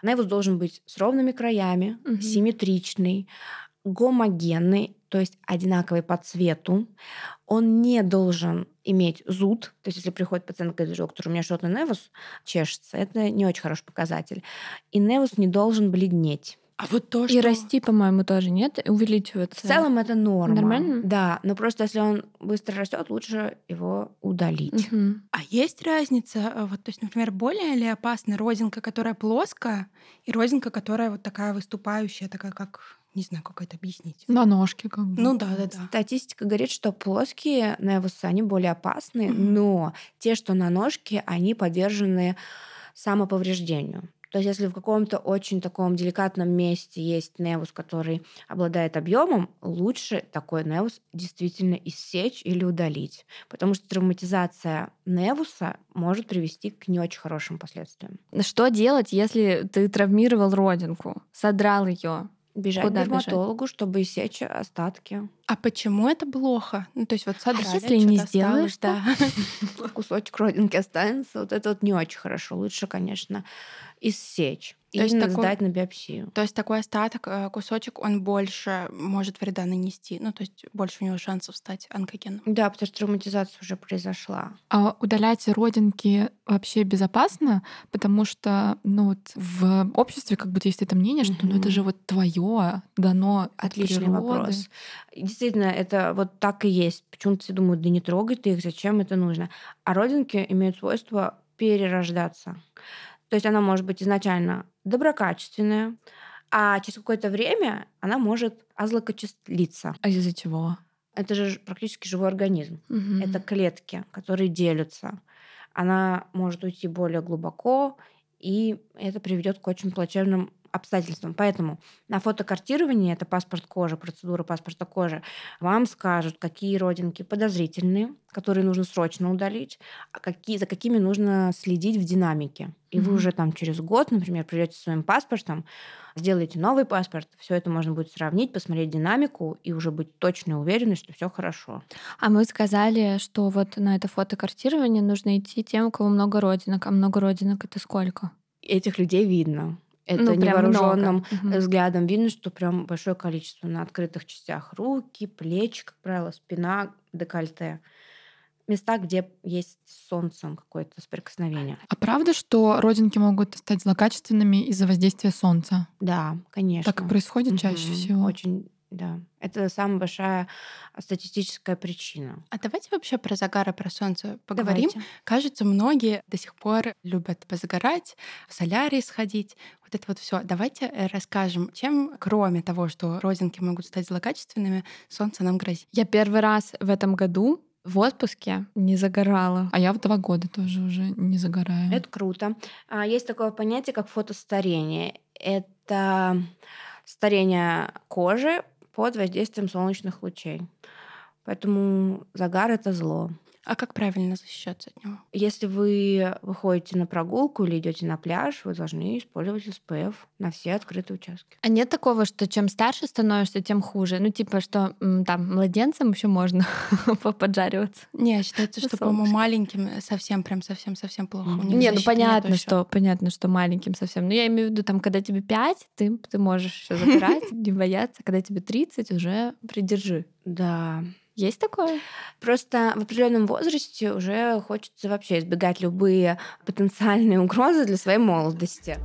Невус должен быть с ровными краями, Мгм. симметричный, гомогенный, то есть одинаковый по цвету. Он не должен иметь зуд. То есть если приходит пациент и говорит, доктор, у меня что-то невус чешется, это не очень хороший показатель. И невус не должен бледнеть. А вот то, И что... расти, по-моему, тоже нет, и В целом это норма. Нормально? Да, но просто если он быстро растет, лучше его удалить. Мгм. А есть разница, э, вот, то есть, например, более ли опасна родинка, которая плоская, и родинка, которая вот такая выступающая, такая как, не знаю, как это объяснить. На ножке как бы. Ну да, да, да. Статистика говорит, что плоские невусы, они более опасны, Мгм. но те, что на ножке, они подвержены самоповреждению. То есть если в каком-то очень таком деликатном месте есть невус, который обладает объемом, лучше такой невус действительно иссечь или удалить. Потому что травматизация невуса может привести к не очень хорошим последствиям. Что делать, если ты травмировал родинку, содрал ее? Бежать Куда к дерматологу, чтобы иссечь остатки. А почему это плохо? Ну, то есть вот содрали, если не сделаешь, осталось, да. Кусочек родинки останется. Вот это вот не очень хорошо. Лучше, конечно, иссечь. То есть такой- сдать на биопсию. То есть такой остаток, э, кусочек, он больше может вреда нанести. Ну, то есть больше у него шансов стать онкогеном. Да, потому что травматизация уже произошла. А удалять родинки вообще безопасно, потому что ну, вот в обществе как будто есть это мнение, что ну, это же вот твое дано от Отличный природы. вопрос. Действительно, это вот так и есть. Почему-то все думают, да не трогай ты их, зачем это нужно. А родинки имеют свойство перерождаться. То есть она может быть изначально доброкачественная, а через какое-то время она может озлокочислиться. А из-за чего? Это же практически живой организм. Мгм. Это клетки, которые делятся. Она может уйти более глубоко, и это приведет к очень плачевным обстоятельствам. Поэтому на фотокартировании, это паспорт кожи, процедура паспорта кожи, вам скажут, какие родинки подозрительные, которые нужно срочно удалить, а какие, за какими нужно следить в динамике. И вы Мгм. уже там через год, например, придете своим паспортом, сделаете новый паспорт, все это можно будет сравнить, посмотреть динамику и уже быть точно уверены, что все хорошо. А мы сказали, что вот на это фотокартирование нужно идти тем, у кого много родинок. А много родинок это сколько? этих людей видно. Это Ну, невооруженным много. Мгм. взглядом видно, что прям большое количество на открытых частях руки, плечи, как правило, спина, декольте. Места, где есть с солнцем какое-то соприкосновение. А правда, что родинки могут стать злокачественными из-за воздействия солнца? Да, конечно. Так и происходит чаще Мгм. всего. Очень, да. Это самая большая статистическая причина. А давайте вообще про загар и про солнце поговорим. Давайте. Кажется, многие до сих пор любят позагорать, в солярий сходить. Вот это вот все. Давайте э, расскажем, чем, кроме того, что родинки могут стать злокачественными, солнце нам грозит. Я первый раз в этом году в отпуске не загорала. А я в два года тоже уже не загораю. Это круто. А, Есть такое понятие, как фотостарение. Это старение кожи под воздействием солнечных лучей. Поэтому загар это зло. А как правильно защищаться от него? Если вы выходите на прогулку или идете на пляж, вы должны использовать SPF на все открытые участки. А нет такого, что чем старше становишься, тем хуже? Ну, типа, что там младенцам еще можно поджариваться. Не, считается, что, по-моему, маленьким совсем, прям совсем-совсем плохо. Не, ну понятно, что понятно, что маленьким совсем. Но я имею в виду, там, когда тебе 5, ты, ты можешь еще загорать, не бояться. Когда тебе 30, уже придержи. Да. Есть такое? Просто в определенном возрасте уже хочется вообще избегать любые потенциальные угрозы для своей молодости.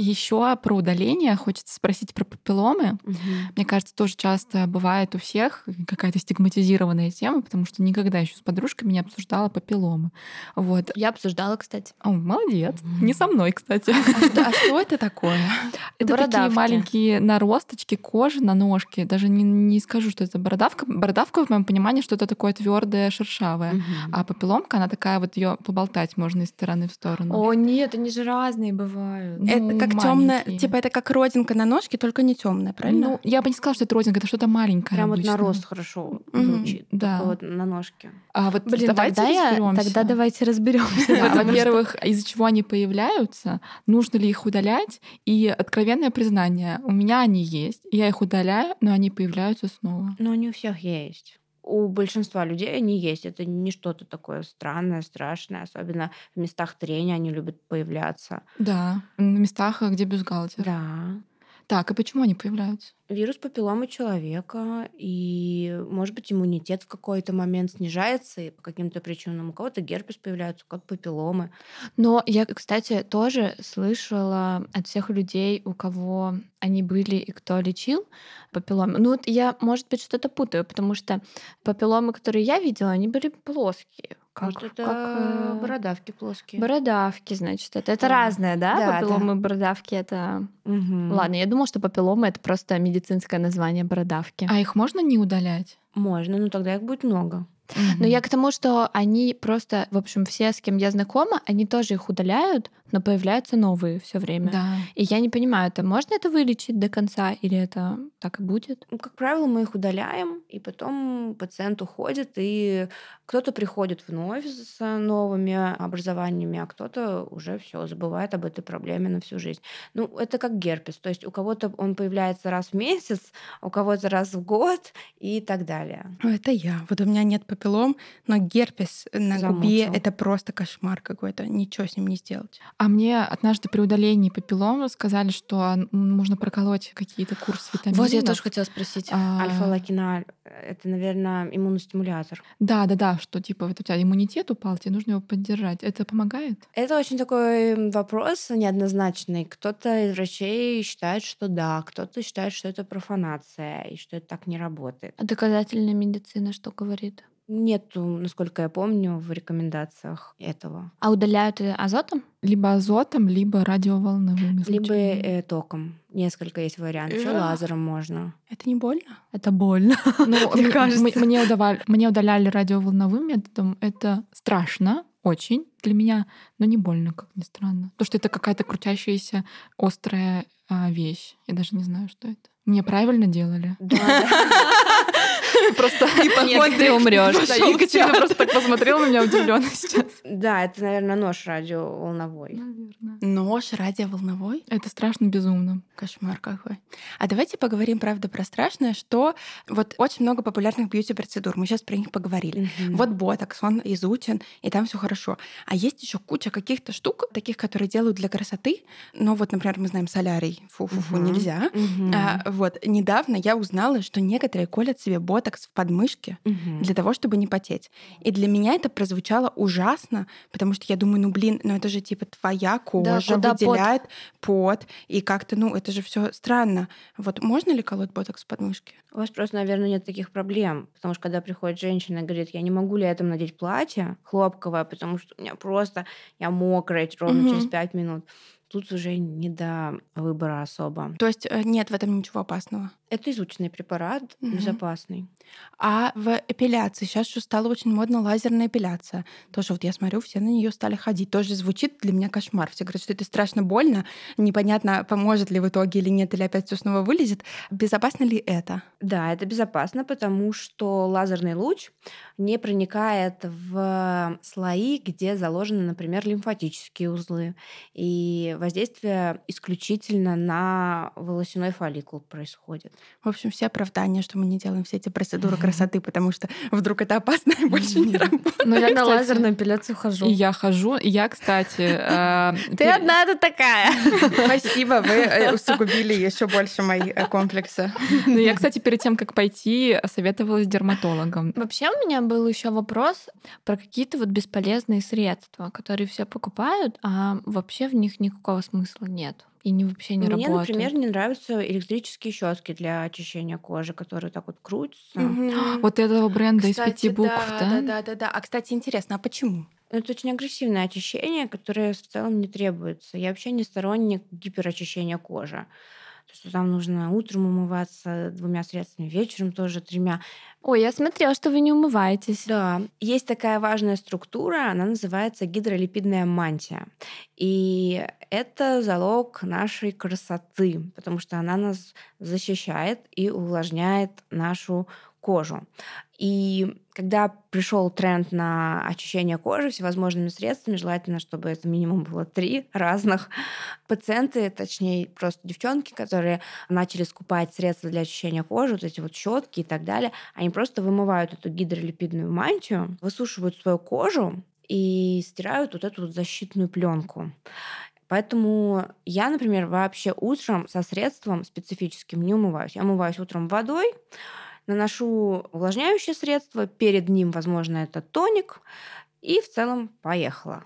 Еще про удаление хочется спросить про папилломы. Мгм. Мне кажется, тоже часто бывает у всех какая-то стигматизированная тема, потому что никогда еще с подружками не обсуждала папилломы. Вот. Я обсуждала, кстати. О, молодец. Не со мной, кстати. А что, а что это такое? Это такие Бородавки. маленькие наросточки кожи на ножке. Даже не, не скажу, что это бородавка. Бородавка, в моем понимании, что это такое твердое, шершавое. Мгм. А папилломка, она такая вот ее поболтать можно из стороны в сторону. О, нет, они же разные бывают. Ну, это как темная, маленькие. типа это как родинка на ножке, только не темная, правильно? Ну, я бы не сказала, что это родинка, это что-то маленькое. Прям вот обычно. нарост хорошо звучит. Да. Такой Вот на ножке. А вот Блин, давайте тогда, я, разберёмся. тогда давайте разберемся. Да, Во-первых, из-за чего они появляются, нужно ли их удалять, и откровенное признание. У меня они есть, я их удаляю, но они появляются снова. Но они у всех есть. У большинства людей они есть. Это не что-то такое странное, страшное. Особенно в местах трения они любят появляться. Да, на местах, где бюстгальтер. Да. Так, и почему они появляются? Вирус папилломы человека, и, может быть, иммунитет в какой-то момент снижается, и по каким-то причинам у кого-то герпес появляется, у кого-то папилломы. Но я, кстати, тоже слышала от всех людей, у кого они были и кто лечил папилломы. Ну вот я, может быть, что-то путаю, потому что папилломы, которые я видела, они были плоские. Как, Может, это как, э, бородавки плоские. бородавки, значит. Это, это Да. разное, да? Да, папилломы, бородавки это... Мгм. Ладно, я думала, что папилломы это просто медицинское название бородавки. А их можно не удалять? Можно, но тогда их будет много. Но я к тому, что они просто, в общем, все, с кем я знакома, они тоже их удаляют, но появляются новые все время. Да. И я не понимаю, это можно это вылечить до конца или это так и будет? Ну, как правило, мы их удаляем, и потом пациент уходит, и кто-то приходит вновь с новыми образованиями, а кто-то уже все забывает об этой проблеме на всю жизнь. Ну, это как герпес, то есть у кого-то он появляется раз в месяц, у кого-то раз в год и так далее. Ну, Это я. Вот у меня нет папиллом, но герпес на губе Замучил. это просто кошмар какой-то. Ничего с ним не сделать. А мне однажды при удалении папиллома сказали, что нужно проколоть какие-то курсы витаминов. Вот я тоже хотела спросить. А, Альфа-лакиналь — это, наверное, иммуностимулятор. Да, да, да, что типа вот у тебя иммунитет упал, тебе нужно его поддержать. Это помогает? Это очень такой вопрос неоднозначный. Кто-то из врачей считает, что да, кто-то считает, что это профанация и что это так не работает. А доказательная медицина что говорит? Нету, насколько я помню, в рекомендациях этого. А удаляют азотом? Либо азотом, либо радиоволновым Либо э, током. Несколько есть вариантов. Еще лазером можно. Это не больно? Это больно. Ну, Мне кажется. мне, удавали- мне удаляли радиоволновым методом. Это страшно очень для меня, но не больно, как ни странно. Потому что это какая-то крутящаяся острая а, вещь. Я даже не знаю, что это. Мне правильно делали? Да. Просто Нет, ты умрешь. Да, Екатерина просто так посмотрела на меня удивленно сейчас. Да, это, наверное, нож радиоволновой. Наверное. Нож радиоволновой? Это страшно безумно. Кошмар какой. А давайте поговорим, правда, про страшное, что вот очень много популярных бьюти-процедур. Мы сейчас про них поговорили. Вот ботокс, он изучен, и там все хорошо. А есть еще куча каких-то штук, таких, которые делают для красоты. Ну вот, например, мы знаем солярий. Фу-фу-фу, нельзя. Вот, недавно я узнала, что некоторые колят себе ботокс в подмышке Мгм. для того, чтобы не потеть. И для меня это прозвучало ужасно, потому что я думаю, ну блин, ну это же типа твоя кожа пот? выделяет пот, и как-то, ну это же все странно. Вот можно ли колоть ботокс в подмышке? У вас просто, наверное, нет таких проблем. Потому что когда приходит женщина и говорит, я не могу ли этом надеть платье хлопковое, потому что у меня просто, я мокрая ровно Мгм. через пять минут. Тут уже не до выбора особо. То есть э, нет в этом ничего опасного. Это изученный препарат, Мгм. безопасный. А в эпиляции сейчас же стало очень модно лазерная эпиляция. Тоже вот я смотрю, все на нее стали ходить. Тоже звучит для меня кошмар. Все говорят, что это страшно больно, непонятно, поможет ли в итоге или нет, или опять все снова вылезет. Безопасно ли это? Да, это безопасно, потому что лазерный луч не проникает в слои, где заложены, например, лимфатические узлы. И воздействие исключительно на волосяной фолликул происходит. В общем, все оправдания, что мы не делаем все эти процедуры красоты, потому что вдруг это опасно и больше не работает. Ну, я на лазерную эпиляцию хожу. И я хожу, и я, кстати... э, Ты пер- одна тут такая. Спасибо, вы э, усугубили еще больше мои э, комплексы. Ну, я, кстати, перед тем, как пойти, советовалась с дерматологом. Вообще у меня был еще вопрос про какие-то вот бесполезные средства, которые все покупают, а вообще в них никакого смысла нет. И не вообще не Мне, работают. например, не нравятся электрические щетки для очищения кожи, которые так вот крутятся. Мгм. Вот этого бренда из Кстати, пяти букв, да, да? да, да, да, да. А кстати, интересно, а почему? Это очень агрессивное очищение, которое в целом не требуется. Я вообще не сторонник гиперочищения кожи. То, что там нужно утром умываться двумя средствами, вечером тоже тремя. Ой, я смотрела, что вы не умываетесь. Да, есть такая важная структура, она называется гидролипидная мантия. И это залог нашей красоты, потому что она нас защищает и увлажняет нашу кожу. И когда пришел тренд на очищение кожи всевозможными средствами, желательно, чтобы это минимум было три разных, пациенты, точнее, просто девчонки, которые начали скупать средства для очищения кожи, вот эти вот щетки и так далее, они просто вымывают эту гидролипидную мантию, высушивают свою кожу и стирают вот эту вот защитную пленку. Поэтому я, например, вообще утром со средством специфическим не умываюсь. Я умываюсь утром водой, наношу увлажняющее средство, перед ним, возможно, это тоник, и в целом поехала.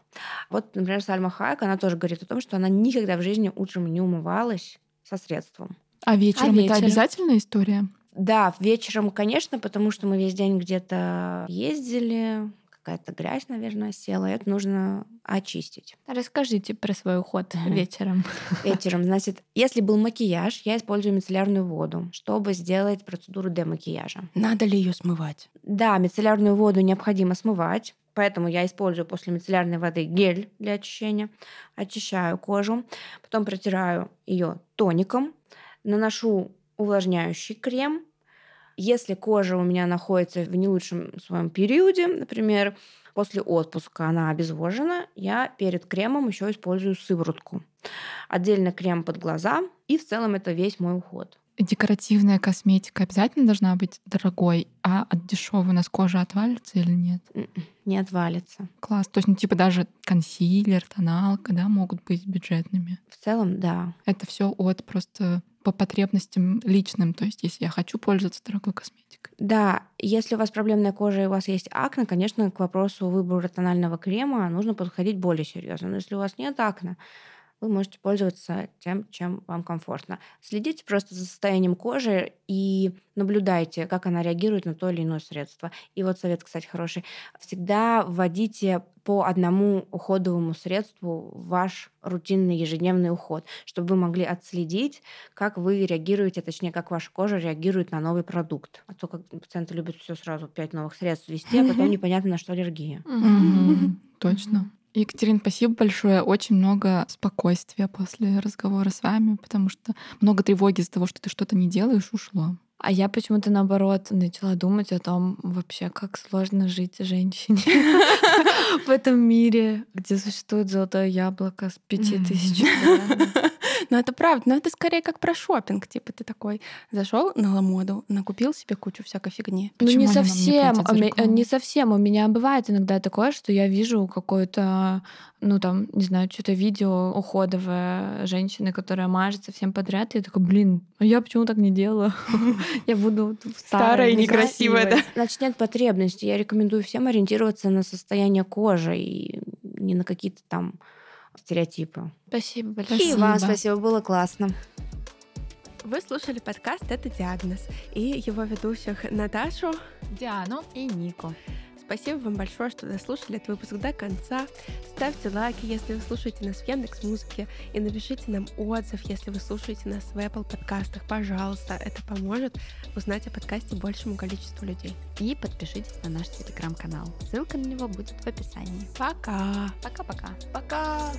Вот, например, Сальма Хайек, она тоже говорит о том, что она никогда в жизни утром не умывалась со средством. А вечером это вечером? обязательная история? Да, вечером, конечно, потому что мы весь день где-то ездили, какая-то грязь, наверное, села, и это нужно очистить. Расскажите про свой уход вечером. Вечером, значит, если был макияж, я использую мицеллярную воду, чтобы сделать процедуру демакияжа. Надо ли ее смывать? Да, мицеллярную воду необходимо смывать, поэтому я использую после мицеллярной воды гель для очищения. Очищаю кожу, потом протираю ее тоником, наношу увлажняющий крем. Если кожа у меня находится в не лучшем своем периоде, например, после отпуска она обезвожена, я перед кремом еще использую сыворотку. Отдельно крем под глаза, и в целом это весь мой уход. Декоративная косметика обязательно должна быть дорогой, а от дешевой у нас кожа отвалится или нет? М-м, Не отвалится. Класс. То есть, ну, типа даже консилер, тоналка, да, могут быть бюджетными. В целом, да. Это все от просто по потребностям личным. То есть, если я хочу пользоваться дорогой косметикой. Да, если у вас проблемная кожа и у вас есть акне, конечно, к вопросу выбора тонального крема нужно подходить более серьезно. Но если у вас нет акне, вы можете пользоваться тем, чем вам комфортно. Следите просто за состоянием кожи и наблюдайте, как она реагирует на то или иное средство. И вот совет, кстати, хороший. Всегда вводите по одному уходовому средству ваш рутинный ежедневный уход, чтобы вы могли отследить, как вы реагируете, точнее, как ваша кожа реагирует на новый продукт. А то как пациенты любят все сразу, пять новых средств ввести, а потом непонятно, на что аллергия. Точно. Екатерина, спасибо большое. Очень много спокойствия после разговора с вами, потому что много тревоги из-за того, что ты что-то не делаешь, ушло. А я почему-то наоборот начала думать о том вообще, как сложно жить женщине в этом мире, где существует золотое яблоко с пяти тысяч Ну, это правда. Но это скорее как про шопинг. Типа ты такой зашел на ламоду, накупил себе кучу всякой фигни. Ну, Почему не не совсем. за а? Не совсем. У меня бывает иногда такое, что я вижу какое-то, ну там, не знаю, что-то видео уходовое женщины, которая мажется всем подряд. И я такая, блин, а я почему так не делала? Я буду Старая старой, и некрасивая, да? Значит, нет потребности. Я рекомендую всем ориентироваться на состояние кожи и не на какие-то там стереотипы. Спасибо И большое. вам Спасибо. спасибо, было классно. Вы слушали подкаст «Это диагноз» и его ведущих Наташу. Диану И Нику. Спасибо вам большое, что дослушали этот выпуск до конца. Ставьте лайки, если вы слушаете нас в Яндекс Музыке, и напишите нам отзыв, если вы слушаете нас в Apple подкастах. Пожалуйста, это поможет узнать о подкасте большему количеству людей. И подпишитесь на наш телеграм-канал. Ссылка на него будет в описании. Пока! Пока-пока. Пока!